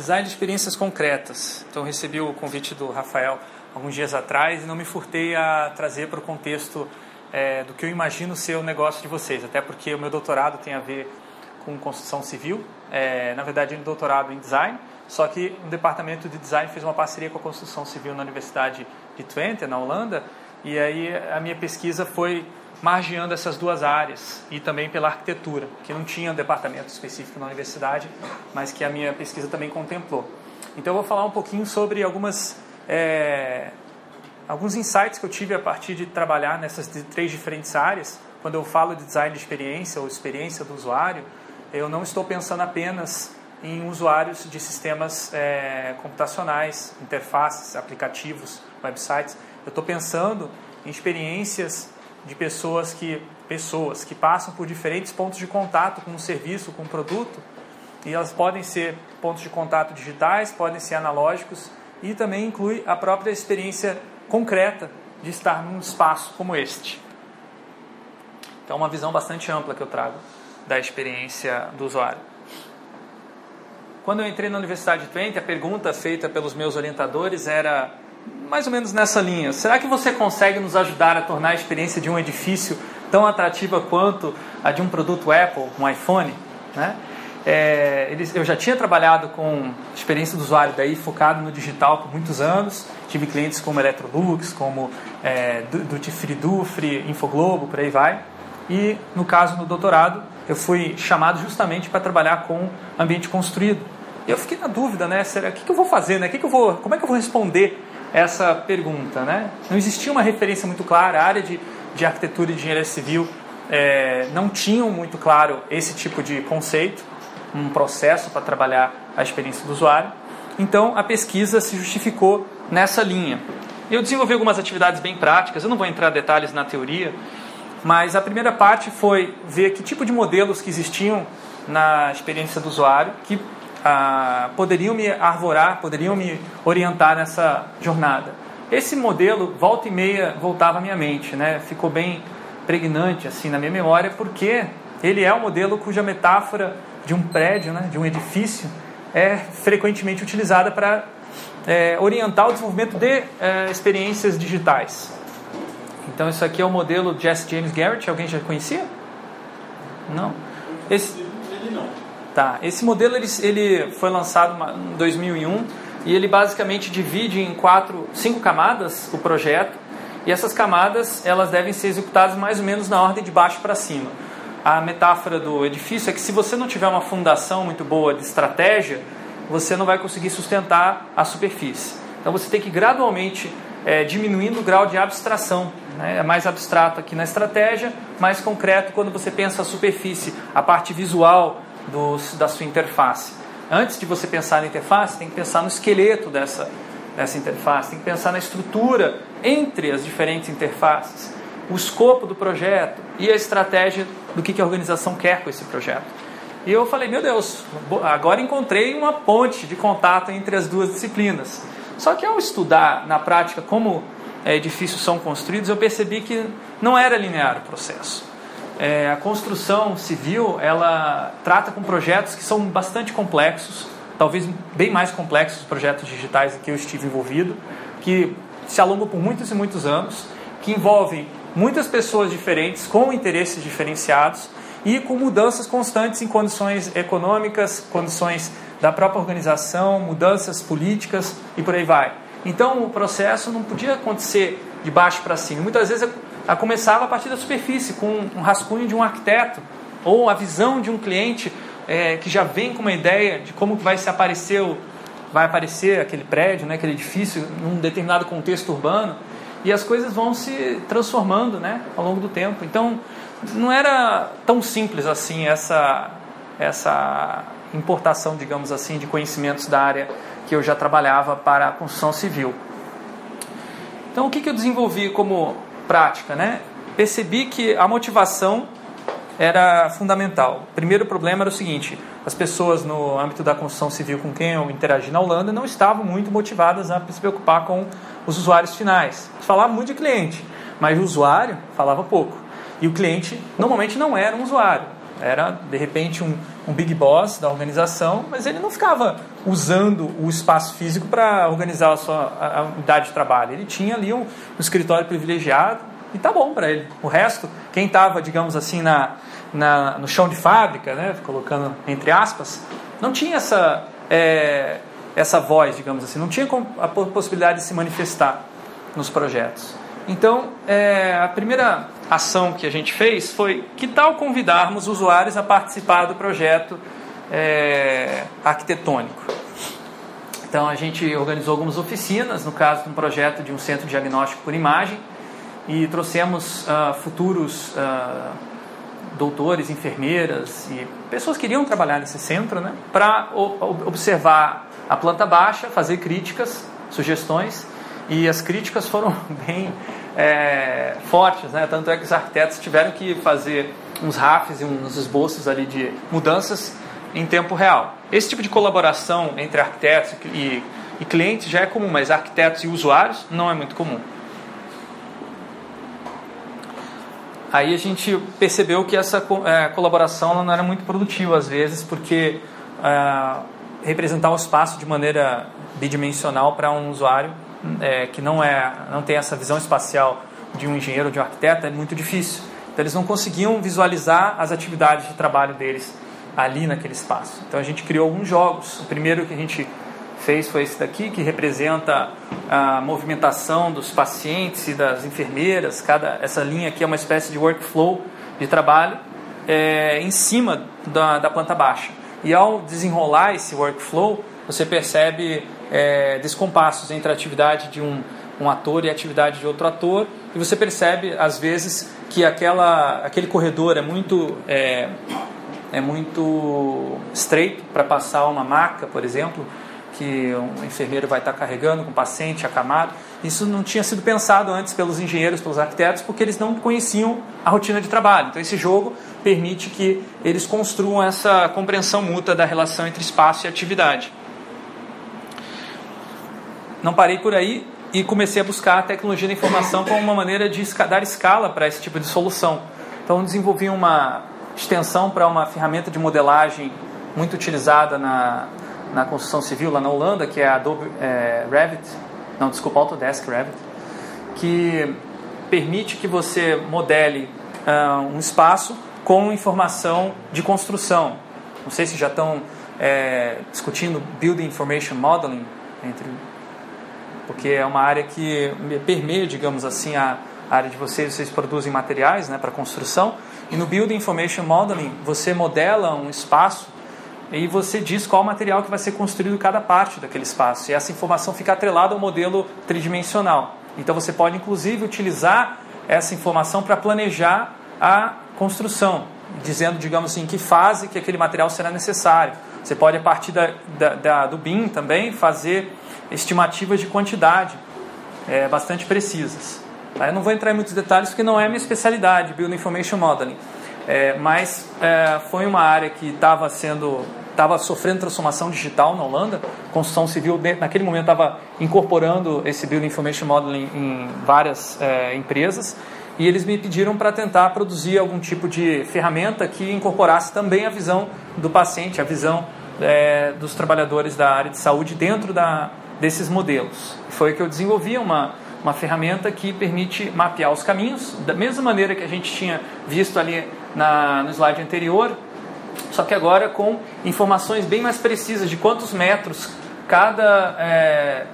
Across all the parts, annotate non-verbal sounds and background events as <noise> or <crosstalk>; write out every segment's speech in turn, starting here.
Design de experiências concretas. Então, recebi o convite do Rafael alguns dias atrás e não me furtei a trazer para o contexto é, do que eu imagino ser o negócio de vocês, até porque o meu doutorado tem a ver com construção civil, é, na verdade, um doutorado em design, só que o departamento de design fez uma parceria com a construção civil na Universidade de Twente, na Holanda, e aí a minha pesquisa foi margeando essas duas áreas e também pela arquitetura, que não tinha um departamento específico na universidade, mas que a minha pesquisa também contemplou. Então eu vou falar um pouquinho sobre algumas é, alguns insights que eu tive a partir de trabalhar nessas três diferentes áreas. Quando eu falo de design de experiência ou experiência do usuário, eu não estou pensando apenas em usuários de sistemas é, computacionais, interfaces, aplicativos, websites. Eu estou pensando em experiências de pessoas que pessoas que passam por diferentes pontos de contato com um serviço, com um produto, e elas podem ser pontos de contato digitais, podem ser analógicos e também inclui a própria experiência concreta de estar num espaço como este. Então, uma visão bastante ampla que eu trago da experiência do usuário. Quando eu entrei na Universidade de Twente, a pergunta feita pelos meus orientadores era mais ou menos nessa linha. Será que você consegue nos ajudar a tornar a experiência de um edifício tão atrativa quanto a de um produto Apple, um iPhone? Né? É, eles, eu já tinha trabalhado com experiência do usuário daí focado no digital por muitos anos. Tive clientes como Electrolux, como é, Duty Free Dufre, Infoglobo, por aí vai. E no caso no doutorado, eu fui chamado justamente para trabalhar com ambiente construído. E eu fiquei na dúvida, né? Será, que, que eu vou fazer, né? Que, que eu vou, como é que eu vou responder essa pergunta, né? Não existia uma referência muito clara, a área de, de arquitetura e engenharia civil é, não tinham muito claro esse tipo de conceito, um processo para trabalhar a experiência do usuário. Então a pesquisa se justificou nessa linha. Eu desenvolvi algumas atividades bem práticas, eu não vou entrar em detalhes na teoria, mas a primeira parte foi ver que tipo de modelos que existiam na experiência do usuário que ah, poderiam me arvorar, poderiam me orientar nessa jornada. Esse modelo, volta e meia, voltava à minha mente, né? ficou bem pregnante assim na minha memória, porque ele é um modelo cuja metáfora de um prédio, né, de um edifício, é frequentemente utilizada para é, orientar o desenvolvimento de é, experiências digitais. Então, isso aqui é o modelo Jesse James Garrett. Alguém já conhecia? Não. Esse, ele não. Tá. Esse modelo ele, ele foi lançado em 2001 e ele basicamente divide em quatro, cinco camadas o projeto. E essas camadas elas devem ser executadas mais ou menos na ordem de baixo para cima. A metáfora do edifício é que se você não tiver uma fundação muito boa de estratégia, você não vai conseguir sustentar a superfície. Então você tem que gradualmente é, diminuindo o grau de abstração. Né? É mais abstrato aqui na estratégia, mais concreto quando você pensa a superfície, a parte visual da sua interface. Antes de você pensar na interface, tem que pensar no esqueleto dessa, dessa interface, tem que pensar na estrutura entre as diferentes interfaces, o escopo do projeto e a estratégia do que a organização quer com esse projeto. E eu falei, meu Deus, agora encontrei uma ponte de contato entre as duas disciplinas. Só que ao estudar na prática como é, edifícios são construídos, eu percebi que não era linear o processo. É, a construção civil ela trata com projetos que são bastante complexos, talvez bem mais complexos os projetos digitais em que eu estive envolvido, que se alongam por muitos e muitos anos, que envolvem muitas pessoas diferentes com interesses diferenciados e com mudanças constantes em condições econômicas, condições da própria organização, mudanças políticas e por aí vai. Então o processo não podia acontecer de baixo para cima. Muitas vezes a começava a partir da superfície, com um rascunho de um arquiteto, ou a visão de um cliente é, que já vem com uma ideia de como vai se aparecer, vai aparecer aquele prédio, né, aquele edifício, num determinado contexto urbano, e as coisas vão se transformando né, ao longo do tempo. Então, não era tão simples assim essa, essa importação, digamos assim, de conhecimentos da área que eu já trabalhava para a construção civil. Então, o que, que eu desenvolvi como prática, né? Percebi que a motivação era fundamental. O primeiro problema era o seguinte: as pessoas no âmbito da construção civil com quem eu interagi na Holanda não estavam muito motivadas a se preocupar com os usuários finais. Falava muito de cliente, mas o usuário falava pouco. E o cliente normalmente não era um usuário. Era, de repente, um, um big boss da organização, mas ele não ficava usando o espaço físico para organizar a sua a, a unidade de trabalho. Ele tinha ali um, um escritório privilegiado e tá bom para ele. O resto, quem estava, digamos assim, na, na, no chão de fábrica, né, colocando entre aspas, não tinha essa, é, essa voz, digamos assim, não tinha a possibilidade de se manifestar nos projetos. Então, é, a primeira ação que a gente fez foi que tal convidarmos usuários a participar do projeto é, arquitetônico. Então, a gente organizou algumas oficinas, no caso de um projeto de um centro de diagnóstico por imagem, e trouxemos uh, futuros uh, doutores, enfermeiras e pessoas que iriam trabalhar nesse centro, né, para observar a planta baixa, fazer críticas, sugestões, e as críticas foram <laughs> bem é, fortes, né? Tanto é que os arquitetos tiveram que fazer uns RAFs e uns esboços ali de mudanças em tempo real. Esse tipo de colaboração entre arquitetos e, e clientes já é comum, mas arquitetos e usuários não é muito comum. Aí a gente percebeu que essa é, colaboração não era muito produtiva às vezes, porque é, representar o espaço de maneira bidimensional para um usuário é, que não, é, não tem essa visão espacial de um engenheiro ou de um arquiteto é muito difícil. Então eles não conseguiam visualizar as atividades de trabalho deles ali naquele espaço. Então a gente criou alguns jogos. O primeiro que a gente fez foi esse daqui, que representa a movimentação dos pacientes e das enfermeiras. Cada, essa linha aqui é uma espécie de workflow de trabalho é, em cima da, da planta baixa. E ao desenrolar esse workflow, você percebe é, descompassos entre a atividade de um, um ator e a atividade de outro ator, e você percebe, às vezes, que aquela, aquele corredor é muito, é, é muito estreito para passar uma maca, por exemplo, que um enfermeiro vai estar carregando com o paciente acamado. Isso não tinha sido pensado antes pelos engenheiros, pelos arquitetos, porque eles não conheciam a rotina de trabalho. Então, esse jogo permite que eles construam essa compreensão mútua da relação entre espaço e atividade. Não parei por aí e comecei a buscar a tecnologia da informação como uma maneira de dar escala para esse tipo de solução. Então, desenvolvi uma extensão para uma ferramenta de modelagem muito utilizada na, na construção civil lá na Holanda, que é a Adobe é, Revit, não, desculpa, Autodesk Revit, que permite que você modele uh, um espaço com informação de construção. Não sei se já estão é, discutindo Building Information Modeling entre porque é uma área que permeia, digamos assim, a área de vocês, vocês produzem materiais né, para construção, e no Building Information Modeling você modela um espaço e você diz qual material que vai ser construído cada parte daquele espaço, e essa informação fica atrelada ao modelo tridimensional. Então você pode inclusive utilizar essa informação para planejar a construção, dizendo, digamos assim, em que fase que aquele material será necessário. Você pode, a partir da, da, da do BIM também, fazer estimativas de quantidade é, bastante precisas. Tá? Eu não vou entrar em muitos detalhes porque não é minha especialidade, Building Information Modeling, é, mas é, foi uma área que estava sendo estava sofrendo transformação digital na Holanda. Construção civil, naquele momento, estava incorporando esse Building Information Modeling em várias é, empresas. E eles me pediram para tentar produzir algum tipo de ferramenta que incorporasse também a visão do paciente, a visão é, dos trabalhadores da área de saúde dentro da, desses modelos. Foi que eu desenvolvi uma, uma ferramenta que permite mapear os caminhos, da mesma maneira que a gente tinha visto ali na, no slide anterior, só que agora com informações bem mais precisas de quantos metros cada, é,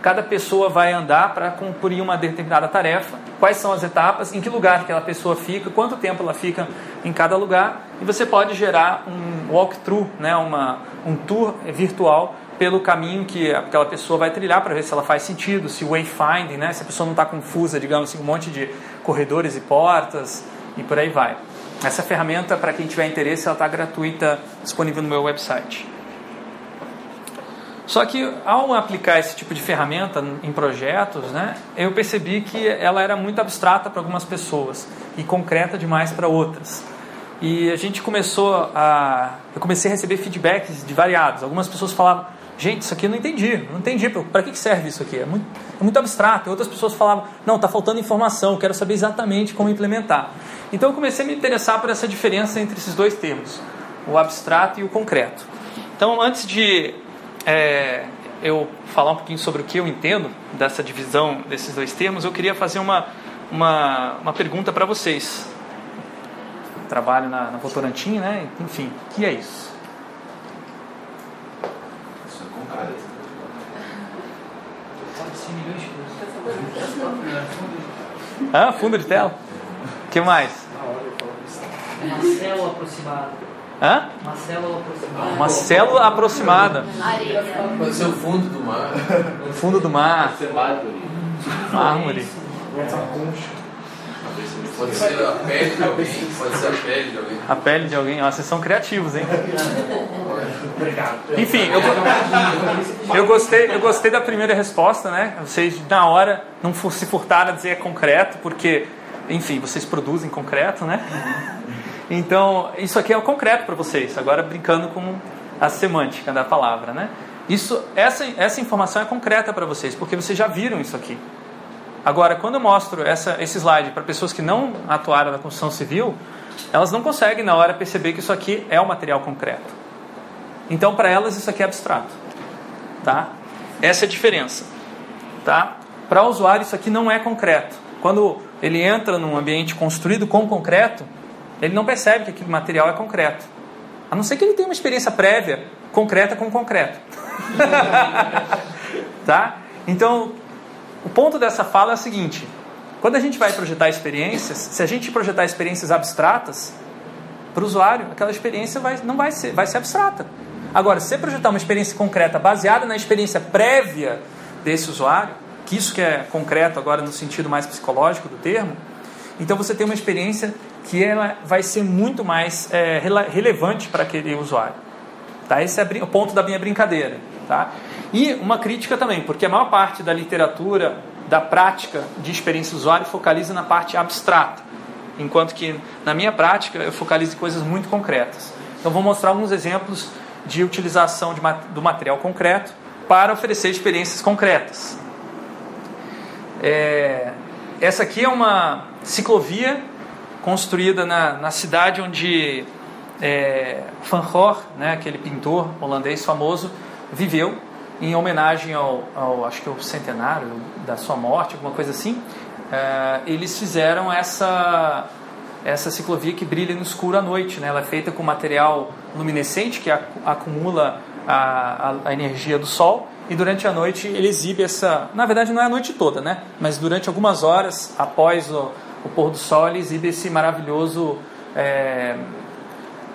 cada pessoa vai andar para cumprir uma determinada tarefa, quais são as etapas, em que lugar aquela pessoa fica, quanto tempo ela fica em cada lugar, e você pode gerar um walkthrough, né, uma, um tour virtual pelo caminho que aquela pessoa vai trilhar para ver se ela faz sentido, se o wayfinding, né, se a pessoa não está confusa, digamos assim, um monte de corredores e portas e por aí vai. Essa ferramenta, para quem tiver interesse, ela está gratuita, disponível no meu website. Só que ao aplicar esse tipo de ferramenta em projetos, né, eu percebi que ela era muito abstrata para algumas pessoas e concreta demais para outras. E a gente começou a. Eu comecei a receber feedbacks de variados. Algumas pessoas falavam: gente, isso aqui eu não entendi, não entendi para que serve isso aqui, é muito, é muito abstrato. E outras pessoas falavam, não, está faltando informação, quero saber exatamente como implementar. Então eu comecei a me interessar por essa diferença entre esses dois termos, o abstrato e o concreto. Então, antes de é, eu falar um pouquinho sobre o que eu entendo dessa divisão desses dois termos, eu queria fazer uma, uma, uma pergunta para vocês. Trabalho na, na Votorantim, né? Enfim, o que é isso? Ah, fundo de tela? O que mais? Uma célula aproximada. Hã? Uma célula aproximada. Uma célula aproximada. Pode ser o fundo do mar. Fundo do mar. Pode ser mármore. Mármore. Pode ser a pele de alguém. Pode ser a pele de alguém. A pele de alguém. Vocês são criativos, hein? Enfim, eu, eu, gostei, eu gostei da primeira resposta, né? Vocês, na hora, não se furtaram a dizer é concreto, porque, enfim, vocês produzem concreto, né? Então, isso aqui é o concreto para vocês. Agora, brincando com a semântica da palavra, né? Isso, essa, essa informação é concreta para vocês, porque vocês já viram isso aqui. Agora, quando eu mostro essa, esse slide para pessoas que não atuaram na construção civil, elas não conseguem na hora perceber que isso aqui é o material concreto. Então, para elas, isso aqui é abstrato. Tá? Essa é a diferença. Tá? Para o usuário, isso aqui não é concreto. Quando ele entra num ambiente construído com concreto, ele não percebe que aquele material é concreto. A não ser que ele tenha uma experiência prévia concreta com concreto. <laughs> tá? Então, o ponto dessa fala é o seguinte: quando a gente vai projetar experiências, se a gente projetar experiências abstratas, para o usuário, aquela experiência vai, não vai ser, vai ser abstrata. Agora, se você projetar uma experiência concreta baseada na experiência prévia desse usuário, que isso que é concreto agora no sentido mais psicológico do termo, então você tem uma experiência que ela vai ser muito mais é, relevante para aquele usuário. Tá? Esse é o ponto da minha brincadeira. Tá? E uma crítica também, porque a maior parte da literatura, da prática de experiência do usuário focaliza na parte abstrata, enquanto que na minha prática eu focalizo em coisas muito concretas. Então vou mostrar alguns exemplos de utilização de, do material concreto para oferecer experiências concretas. É, essa aqui é uma ciclovia construída na, na cidade onde é, Van Gogh, né, aquele pintor holandês famoso, viveu em homenagem ao, ao acho que ao centenário da sua morte, alguma coisa assim. É, eles fizeram essa essa ciclovia que brilha no escuro à noite. Né? Ela é feita com material luminescente que acumula a, a, a, energia do sol e durante a noite ele exibe essa. Na verdade, não é a noite toda, né? mas durante algumas horas após o, o pôr do sol, ele exibe esse maravilhoso é,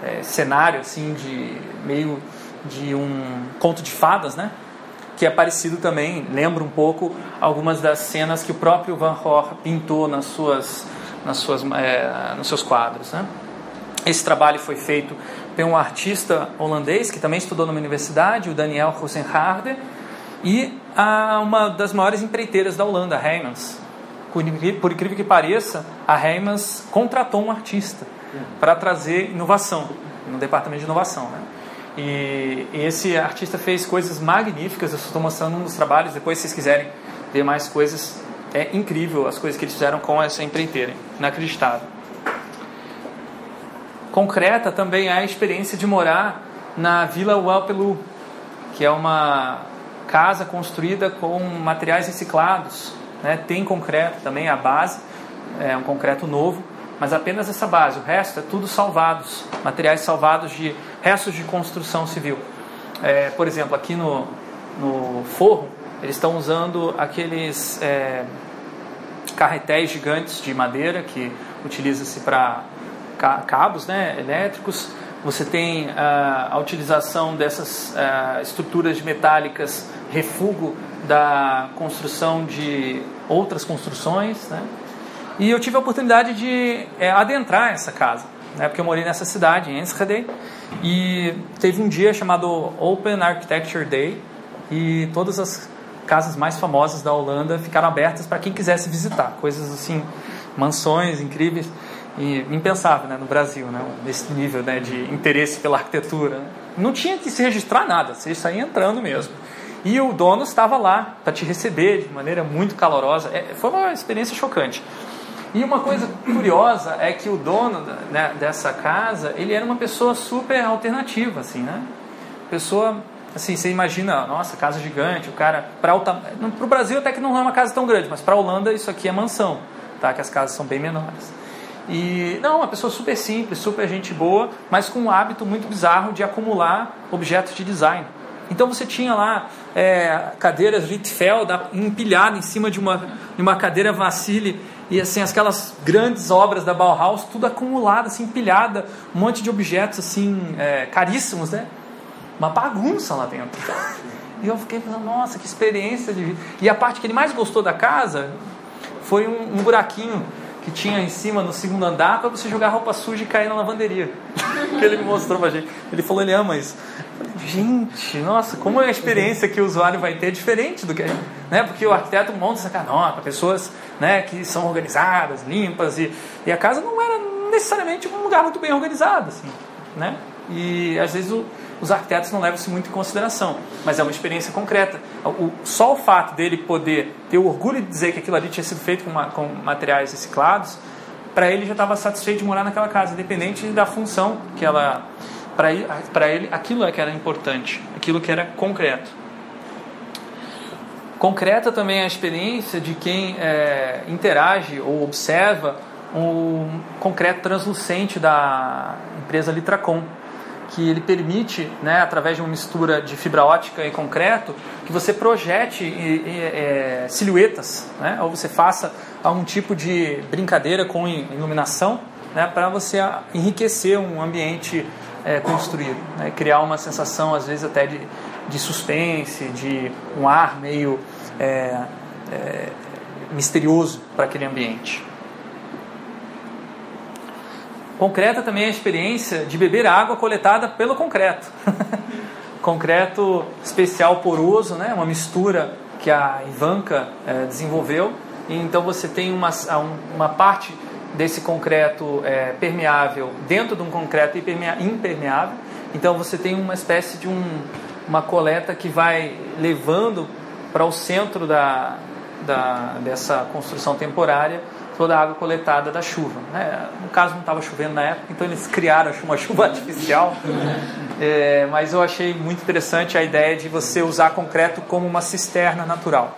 é, cenário assim de meio de um conto de fadas, né? Que é parecido também, lembra um pouco algumas das cenas que o próprio Van Gogh pintou nas suas nas suas, é, nos seus quadros. Né? Esse trabalho foi feito por um artista holandês que também estudou numa universidade, o Daniel Rosenharder, e a, uma das maiores empreiteiras da Holanda, a Heymans. Por incrível que pareça, a Heymans contratou um artista para trazer inovação no departamento de inovação. Né? E, e, esse artista fez coisas magníficas. Eu estou mostrando um dos trabalhos. Depois, se vocês quiserem ver mais coisas, é incrível as coisas que eles fizeram com essa empreiteira, inacreditável. Concreta também é a experiência de morar na Vila Uapelu, que é uma casa construída com materiais reciclados. Né? Tem concreto também, a base é um concreto novo, mas apenas essa base. O resto é tudo salvados, materiais salvados de restos de construção civil. É, por exemplo, aqui no, no forro, eles estão usando aqueles é, carretéis gigantes de madeira que utiliza-se para cabos né, elétricos. Você tem uh, a utilização dessas uh, estruturas metálicas refúgio da construção de outras construções. Né? E eu tive a oportunidade de é, adentrar essa casa, né, porque eu morei nessa cidade, em Enschede, e teve um dia chamado Open Architecture Day, e todas as casas mais famosas da Holanda ficaram abertas para quem quisesse visitar, coisas assim, mansões incríveis. E impensável, né, no Brasil, né, nesse nível né, de interesse pela arquitetura. Não tinha que se registrar nada, você saía entrando mesmo. E o dono estava lá para te receber de maneira muito calorosa. É, foi uma experiência chocante. E uma coisa curiosa é que o dono né, dessa casa, ele era uma pessoa super alternativa, assim, né? Pessoa, assim, você imagina, nossa, casa gigante, o cara, para o Brasil até que não é uma casa tão grande, mas para a Holanda isso aqui é mansão, tá? Que as casas são bem menores. E não, uma pessoa super simples, super gente boa, mas com um hábito muito bizarro de acumular objetos de design. Então você tinha lá é, cadeiras Littfeld empilhadas em cima de uma, de uma cadeira Vassili e assim aquelas grandes obras da Bauhaus, tudo acumulado, assim, empilhada, um monte de objetos assim é, caríssimos, né? Uma bagunça lá dentro. <laughs> E eu fiquei pensando, nossa, que experiência de vida. E a parte que ele mais gostou da casa foi um, um buraquinho que tinha em cima no segundo andar para você jogar roupa suja e cair na lavanderia. que <laughs> ele me mostrou pra gente. Ele falou, ele ama isso. Gente, nossa, como é a experiência que o usuário vai ter diferente do que. Né? Porque o arquiteto monta essa para pessoas né, que são organizadas, limpas, e, e a casa não era necessariamente um lugar muito bem organizado. Assim, né? E às vezes o, os arquitetos não levam isso muito em consideração, mas é uma experiência concreta. O, só o fato dele poder ter o orgulho de dizer que aquilo ali tinha sido feito com, uma, com materiais reciclados, para ele já estava satisfeito de morar naquela casa, independente da função que ela. Para ele, aquilo é que era importante, aquilo que era concreto. Concreta também é a experiência de quem é, interage ou observa um concreto translucente da empresa Litracom que ele permite, né, através de uma mistura de fibra ótica e concreto, que você projete é, silhuetas, né, ou você faça algum tipo de brincadeira com iluminação, né, para você enriquecer um ambiente é, construído, né, criar uma sensação às vezes até de, de suspense, de um ar meio é, é misterioso para aquele ambiente. Concreta também é a experiência de beber água coletada pelo concreto. <laughs> concreto especial poroso, né? uma mistura que a Ivanka é, desenvolveu. E então você tem uma, uma parte desse concreto é, permeável dentro de um concreto impermeável. Então você tem uma espécie de um, uma coleta que vai levando para o centro da, da, dessa construção temporária toda a água coletada da chuva. Né? No caso, não estava chovendo na época, então eles criaram <laughs> uma chuva artificial. É, mas eu achei muito interessante a ideia de você usar concreto como uma cisterna natural.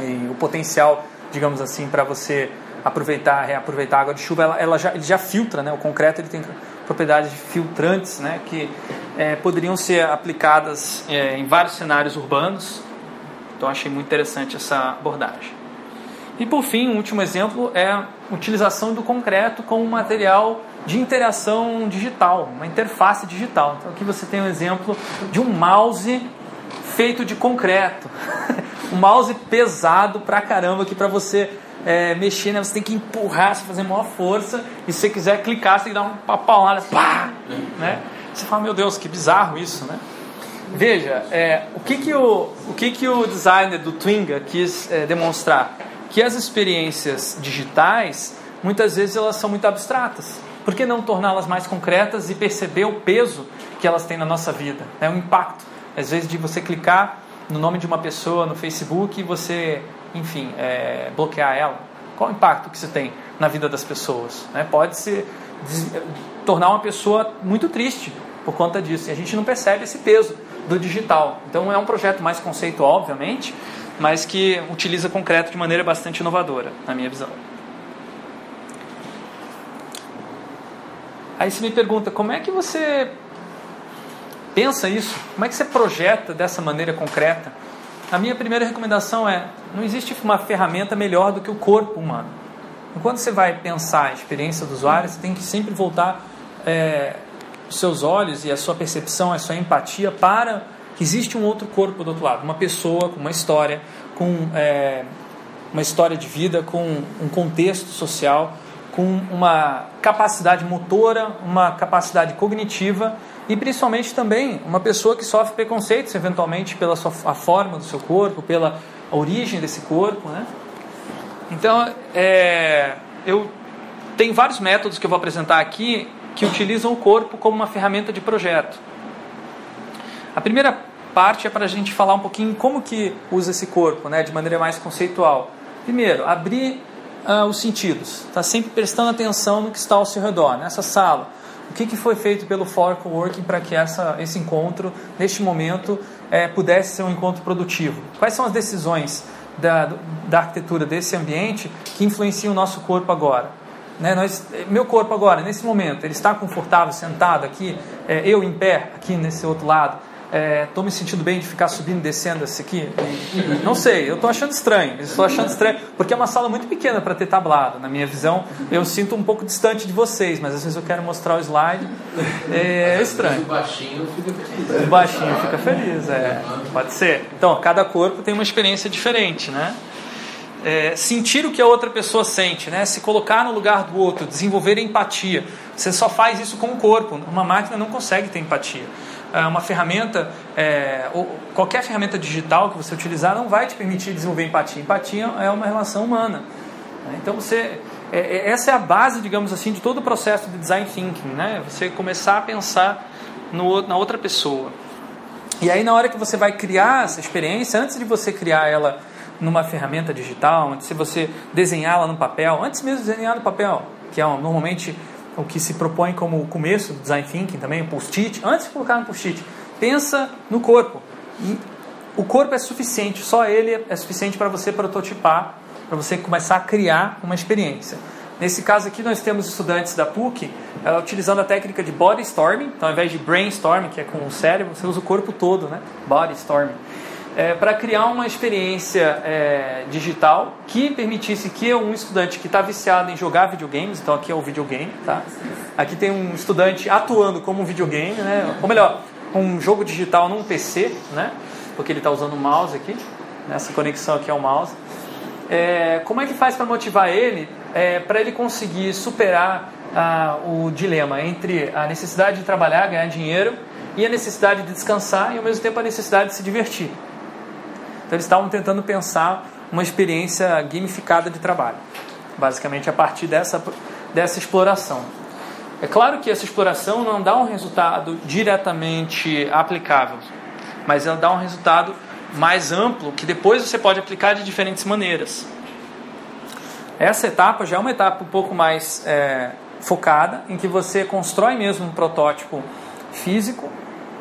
E o potencial, digamos assim, para você aproveitar, reaproveitar a água de chuva, ela, ela já, ele já filtra, né? O concreto ele tem propriedades filtrantes, né? Que é, poderiam ser aplicadas é, em vários cenários urbanos. Então achei muito interessante essa abordagem. E por fim, um último exemplo é a utilização do concreto como material de interação digital, uma interface digital. Então aqui você tem um exemplo de um mouse feito de concreto. <laughs> um mouse pesado pra caramba que para você é, mexer, né, você tem que empurrar, você fazer maior força, e se você quiser clicar, você tem que dar uma paulada, pá, né? Você fala, meu Deus, que bizarro isso, né? Veja, é, o, que, que, o, o que, que o designer do Twinga quis é, demonstrar? Que as experiências digitais, muitas vezes elas são muito abstratas. Por que não torná-las mais concretas e perceber o peso que elas têm na nossa vida? É um impacto. Às vezes de você clicar no nome de uma pessoa no Facebook e você, enfim, é, bloquear ela. Qual o impacto que isso tem na vida das pessoas? Né? Pode se tornar uma pessoa muito triste por conta disso. E a gente não percebe esse peso do digital. Então é um projeto mais conceitual, obviamente, mas que utiliza concreto de maneira bastante inovadora, na minha visão. Aí você me pergunta, como é que você pensa isso? Como é que você projeta dessa maneira concreta? A minha primeira recomendação é: não existe uma ferramenta melhor do que o corpo humano. Enquanto você vai pensar a experiência do usuário, você tem que sempre voltar é, os seus olhos e a sua percepção, a sua empatia para existe um outro corpo do outro lado, uma pessoa com uma história, com é, uma história de vida, com um contexto social, com uma capacidade motora, uma capacidade cognitiva e principalmente também uma pessoa que sofre preconceitos eventualmente pela sua, a forma do seu corpo, pela origem desse corpo, né? Então, é, eu tem vários métodos que eu vou apresentar aqui que utilizam o corpo como uma ferramenta de projeto. A primeira parte é para a gente falar um pouquinho como que usa esse corpo, né, de maneira mais conceitual. Primeiro, abrir uh, os sentidos. Está sempre prestando atenção no que está ao seu redor, nessa sala. O que, que foi feito pelo For Coworking para que essa, esse encontro, neste momento, é, pudesse ser um encontro produtivo? Quais são as decisões da, da arquitetura desse ambiente que influenciam o nosso corpo agora? Né, nós, meu corpo agora, nesse momento, ele está confortável sentado aqui, é, eu em pé aqui nesse outro lado estou é, me sentindo bem de ficar subindo e descendo esse aqui? Não sei, eu estou achando estranho. Estou achando estranho, porque é uma sala muito pequena para ter tablado. Na minha visão, eu sinto um pouco distante de vocês, mas às vezes eu quero mostrar o slide. É, é estranho. O baixinho fica feliz. O baixinho fica feliz, é. Pode ser. Então, cada corpo tem uma experiência diferente, né? É, sentir o que a outra pessoa sente, né? se colocar no lugar do outro, desenvolver empatia. Você só faz isso com o corpo. Uma máquina não consegue ter empatia. É, uma ferramenta, é, qualquer ferramenta digital que você utilizar não vai te permitir desenvolver empatia. Empatia é uma relação humana. Né? Então você, é, é, essa é a base, digamos assim, de todo o processo de design thinking, né? Você começar a pensar no, na outra pessoa. E aí na hora que você vai criar essa experiência, antes de você criar ela numa ferramenta digital, antes de você desenhá-la no papel, antes mesmo de desenhar no papel, que é normalmente o que se propõe como o começo do design thinking também, o post-it, antes de colocar no post-it, pensa no corpo. E o corpo é suficiente, só ele é suficiente para você prototipar, para você começar a criar uma experiência. Nesse caso aqui, nós temos estudantes da PUC uh, utilizando a técnica de body storming. Então, ao invés de brainstorming, que é com o cérebro, você usa o corpo todo, né? Body storming é, para criar uma experiência é, digital que permitisse que um estudante que está viciado em jogar videogames, então aqui é o videogame, tá? Aqui tem um estudante atuando como um videogame, né? Ou melhor, um jogo digital num PC, né? Porque ele está usando o mouse aqui, nessa conexão aqui é o mouse. É, como é que faz para motivar ele, é, para ele conseguir superar ah, o dilema entre a necessidade de trabalhar, ganhar dinheiro e a necessidade de descansar e ao mesmo tempo a necessidade de se divertir? Então eles estavam tentando pensar uma experiência gamificada de trabalho, basicamente a partir dessa, dessa exploração. É claro que essa exploração não dá um resultado diretamente aplicável, mas ela dá um resultado mais amplo que depois você pode aplicar de diferentes maneiras. Essa etapa já é uma etapa um pouco mais é, focada, em que você constrói mesmo um protótipo físico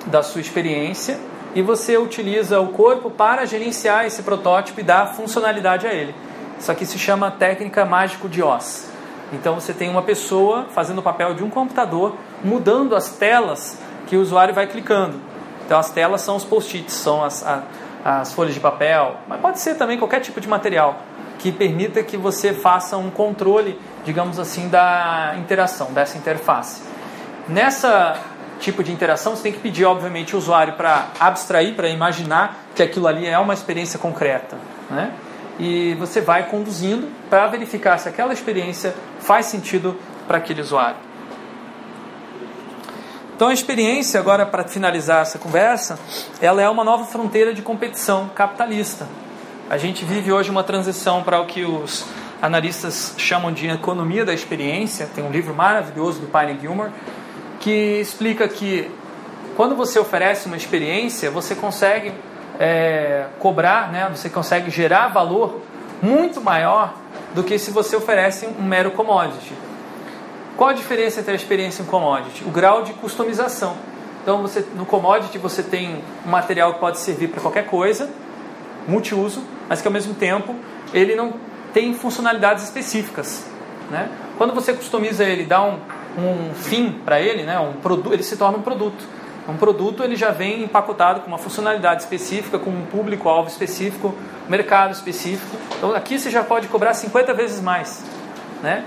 da sua experiência e você utiliza o corpo para gerenciar esse protótipo e dar funcionalidade a ele. Isso aqui se chama técnica mágico de Oz. Então você tem uma pessoa fazendo o papel de um computador, mudando as telas que o usuário vai clicando. Então as telas são os post-its, são as, a, as folhas de papel, mas pode ser também qualquer tipo de material que permita que você faça um controle, digamos assim, da interação, dessa interface. Nessa tipo de interação, você tem que pedir, obviamente, o usuário para abstrair, para imaginar que aquilo ali é uma experiência concreta. Né? E você vai conduzindo para verificar se aquela experiência faz sentido para aquele usuário. Então a experiência, agora para finalizar essa conversa, ela é uma nova fronteira de competição capitalista. A gente vive hoje uma transição para o que os analistas chamam de economia da experiência. Tem um livro maravilhoso do Pine Gilmore que explica que quando você oferece uma experiência, você consegue é, cobrar, né, você consegue gerar valor muito maior do que se você oferece um mero commodity. Qual a diferença entre a experiência e um commodity? O grau de customização. Então, você, no commodity você tem um material que pode servir para qualquer coisa, multiuso, mas que ao mesmo tempo ele não tem funcionalidades específicas. Né? Quando você customiza ele, dá um, um fim para ele, né, um produto, ele se torna um produto. Um produto ele já vem empacotado com uma funcionalidade específica, com um público-alvo específico, mercado específico. Então aqui você já pode cobrar 50 vezes mais. Né?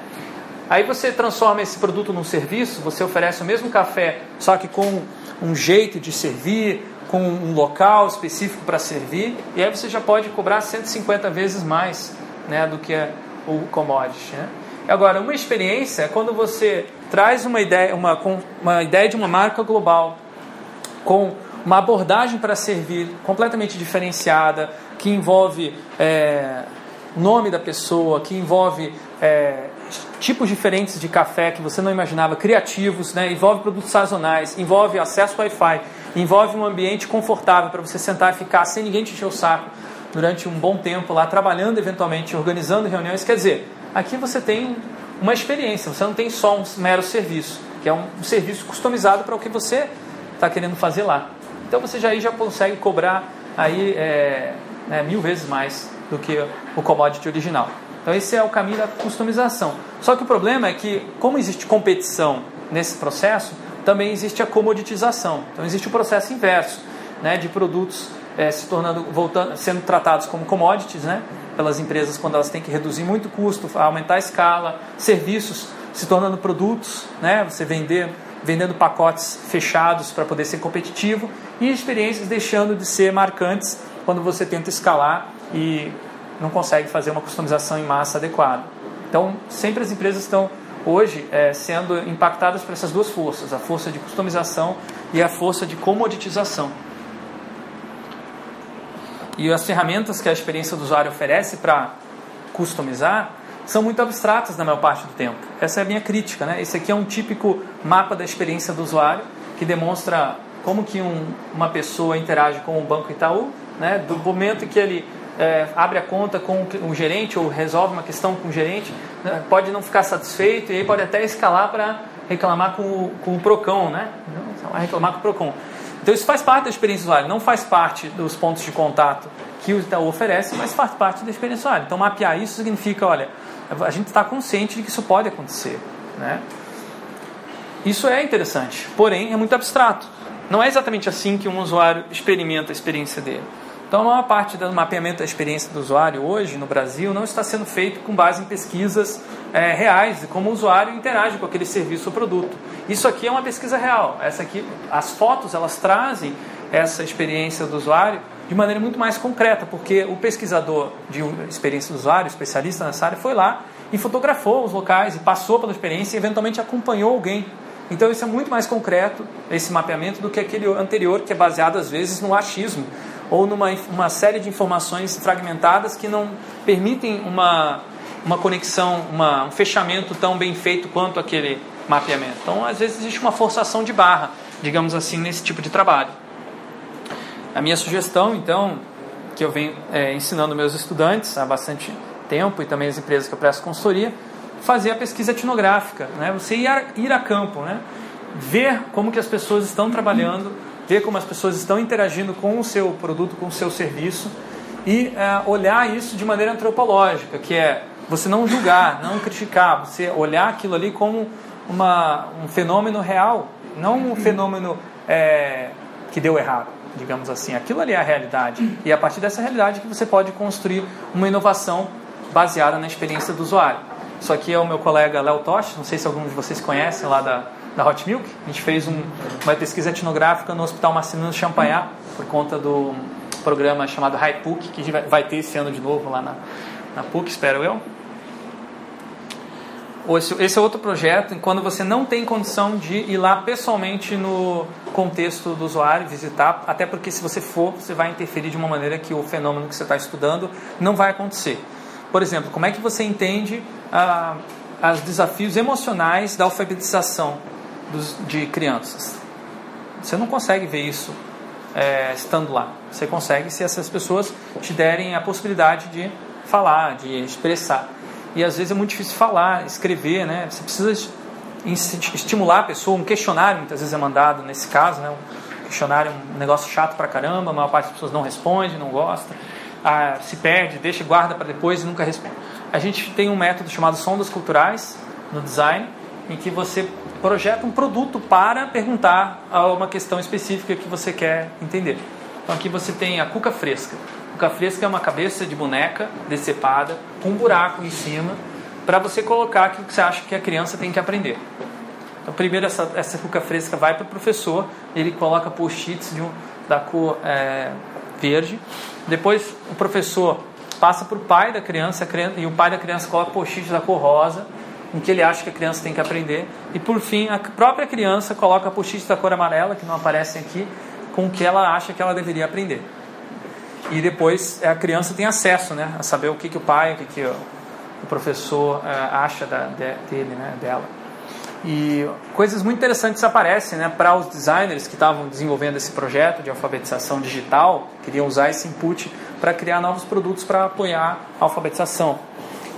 Aí você transforma esse produto num serviço, você oferece o mesmo café, só que com um jeito de servir, com um local específico para servir, e aí você já pode cobrar 150 vezes mais né, do que é o commodity. Né? Agora, uma experiência é quando você traz uma ideia, uma, uma ideia de uma marca global com uma abordagem para servir completamente diferenciada, que envolve é, nome da pessoa, que envolve é, tipos diferentes de café que você não imaginava, criativos, né? envolve produtos sazonais, envolve acesso Wi-Fi, envolve um ambiente confortável para você sentar e ficar sem ninguém te encher o saco durante um bom tempo lá, trabalhando eventualmente, organizando reuniões. Quer dizer, aqui você tem uma experiência, você não tem só um mero serviço, que é um, serviço customizado para o que você está querendo fazer lá. Então você já aí já consegue cobrar aí é, né, mil vezes mais do que o commodity original. Então esse é o caminho da customização. Só que o problema é que, como existe competição nesse processo, também existe a comoditização. Então existe o processo inverso, né, de produtos é, se tornando, voltando, sendo tratados como commodities, né, pelas empresas quando elas têm que reduzir muito o custo, aumentar a escala, serviços se tornando produtos, né, você vender vendendo pacotes fechados para poder ser competitivo e experiências deixando de ser marcantes quando você tenta escalar e não consegue fazer uma customização em massa adequada. Então, sempre as empresas estão hoje é, sendo impactadas por essas duas forças, a força de customização e a força de comoditização. E as ferramentas que a experiência do usuário oferece para customizar são muito abstratas na maior parte do tempo. Essa é a minha crítica. Né? Esse aqui é um típico mapa da experiência do usuário que demonstra como que um, uma pessoa interage com o Banco Itaú, né? do momento que ele é, abre a conta com o gerente ou resolve uma questão com o gerente, né? pode não ficar satisfeito e aí pode até escalar para reclamar com o, com o PROCON, né? reclamar com o PROCON. Então isso faz parte da experiência do usuário, não faz parte dos pontos de contato que o Itaú oferece, mas faz parte da experiência do usuário. Então mapear isso significa, olha, a gente está consciente de que isso pode acontecer. Né? Isso é interessante, porém é muito abstrato. Não é exatamente assim que um usuário experimenta a experiência dele. Então, a maior parte do mapeamento da experiência do usuário hoje no Brasil não está sendo feito com base em pesquisas é, reais como o usuário interage com aquele serviço ou produto. Isso aqui é uma pesquisa real. Essa aqui, as fotos, elas trazem essa experiência do usuário de maneira muito mais concreta, porque o pesquisador de experiência do usuário, especialista nessa área, foi lá e fotografou os locais e passou pela experiência e eventualmente acompanhou alguém. Então isso é muito mais concreto, esse mapeamento, do que aquele anterior, que é baseado às vezes no achismo ou numa uma série de informações fragmentadas que não permitem uma, uma conexão, uma, um fechamento tão bem feito quanto aquele mapeamento. Então, às vezes, existe uma forçação de barra, digamos assim, nesse tipo de trabalho. A minha sugestão, então, que eu venho é, ensinando meus estudantes há bastante tempo e também as empresas que eu presto consultoria, fazer a pesquisa etnográfica, né? Você ir a, ir a campo, né? Ver como que as pessoas estão trabalhando, ver como as pessoas estão interagindo com o seu produto, com o seu serviço e é, olhar isso de maneira antropológica, que é você não julgar, não criticar, você olhar aquilo ali como uma, um fenômeno real, não um fenômeno é, que deu errado digamos assim. Aquilo ali é a realidade. E é a partir dessa realidade que você pode construir uma inovação baseada na experiência do usuário. Isso aqui é o meu colega Léo Tosh, não sei se algum de vocês conhecem lá da, da Hot Milk. A gente fez um, uma pesquisa etnográfica no Hospital Marcelino Champagnat, por conta do programa chamado High PUC, que vai ter esse ano de novo lá na, na PUC, espero eu. Esse é outro projeto, quando você não tem condição de ir lá pessoalmente no contexto do usuário, visitar, até porque se você for, você vai interferir de uma maneira que o fenômeno que você está estudando não vai acontecer. Por exemplo, como é que você entende ah, os desafios emocionais da alfabetização dos, de crianças? Você não consegue ver isso é, estando lá. Você consegue se essas pessoas te derem a possibilidade de falar, de expressar. E às vezes é muito difícil falar, escrever, né? Você precisa estimular a pessoa, um questionário muitas vezes é mandado nesse caso, né? Um questionário é um negócio chato pra caramba, a maior parte das pessoas não responde, não gosta, ah, se perde, deixa, guarda para depois e nunca responde. A gente tem um método chamado sondas culturais no design, em que você projeta um produto para perguntar a uma questão específica que você quer entender. Então aqui você tem a cuca fresca. Cuca fresca é uma cabeça de boneca decepada com um buraco em cima para você colocar aquilo que você acha que a criança tem que aprender. Então, primeiro essa, essa cuca fresca vai para o professor, ele coloca post-its um, da cor é, verde. Depois o professor passa para o pai da criança, criança, e o pai da criança coloca post-its da cor rosa, em que ele acha que a criança tem que aprender. E por fim, a própria criança coloca post-its da cor amarela, que não aparecem aqui, com o que ela acha que ela deveria aprender. E depois a criança tem acesso né, a saber o que, que o pai, o que, que o professor uh, acha da, de, dele, né, dela. E coisas muito interessantes aparecem né, para os designers que estavam desenvolvendo esse projeto de alfabetização digital, queriam usar esse input para criar novos produtos para apoiar a alfabetização.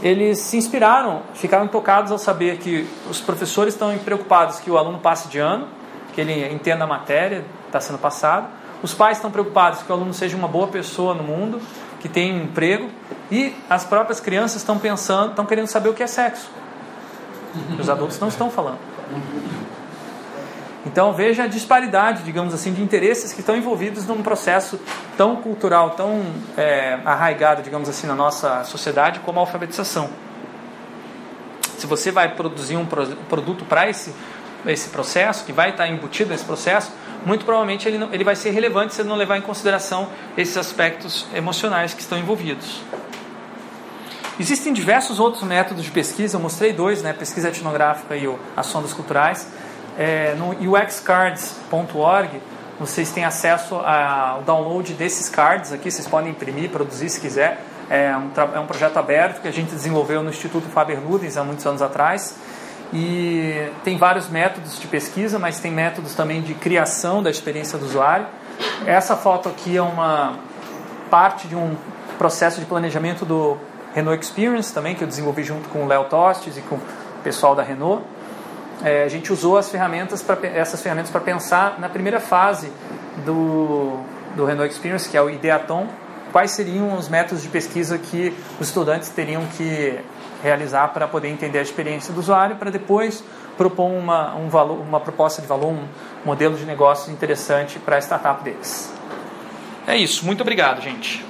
Eles se inspiraram, ficaram tocados ao saber que os professores estão preocupados que o aluno passe de ano, que ele entenda a matéria, está sendo passado. Os pais estão preocupados que o aluno seja uma boa pessoa no mundo, que tenha um emprego. E as próprias crianças estão pensando, estão querendo saber o que é sexo. Os adultos não estão falando. Então veja a disparidade, digamos assim, de interesses que estão envolvidos num processo tão cultural, tão é, arraigado, digamos assim, na nossa sociedade como a alfabetização. Se você vai produzir um produto para esse, esse processo, que vai estar embutido nesse processo, muito provavelmente ele, não, ele vai ser relevante se não levar em consideração esses aspectos emocionais que estão envolvidos. Existem diversos outros métodos de pesquisa, eu mostrei dois, né, pesquisa etnográfica e o, as sondas culturais. É, no uxcards.org vocês têm acesso ao download desses cards aqui, vocês podem imprimir, produzir se quiser. É um, é um projeto aberto que a gente desenvolveu no Instituto Faber Ludens há muitos anos atrás. E tem vários métodos de pesquisa, mas tem métodos também de criação da experiência do usuário. Essa foto aqui é uma parte de um processo de planejamento do Renault Experience também, que eu desenvolvi junto com o Léo Tostes e com o pessoal da Renault. É, a gente usou as ferramentas pra, essas ferramentas para pensar na primeira fase do, do Renault Experience, que é o Ideaton, quais seriam os métodos de pesquisa que os estudantes teriam que realizar para poder entender a experiência do usuário, para depois propor uma, um valor, uma proposta de valor, um modelo de negócio interessante para a startup deles. É isso, muito obrigado, gente.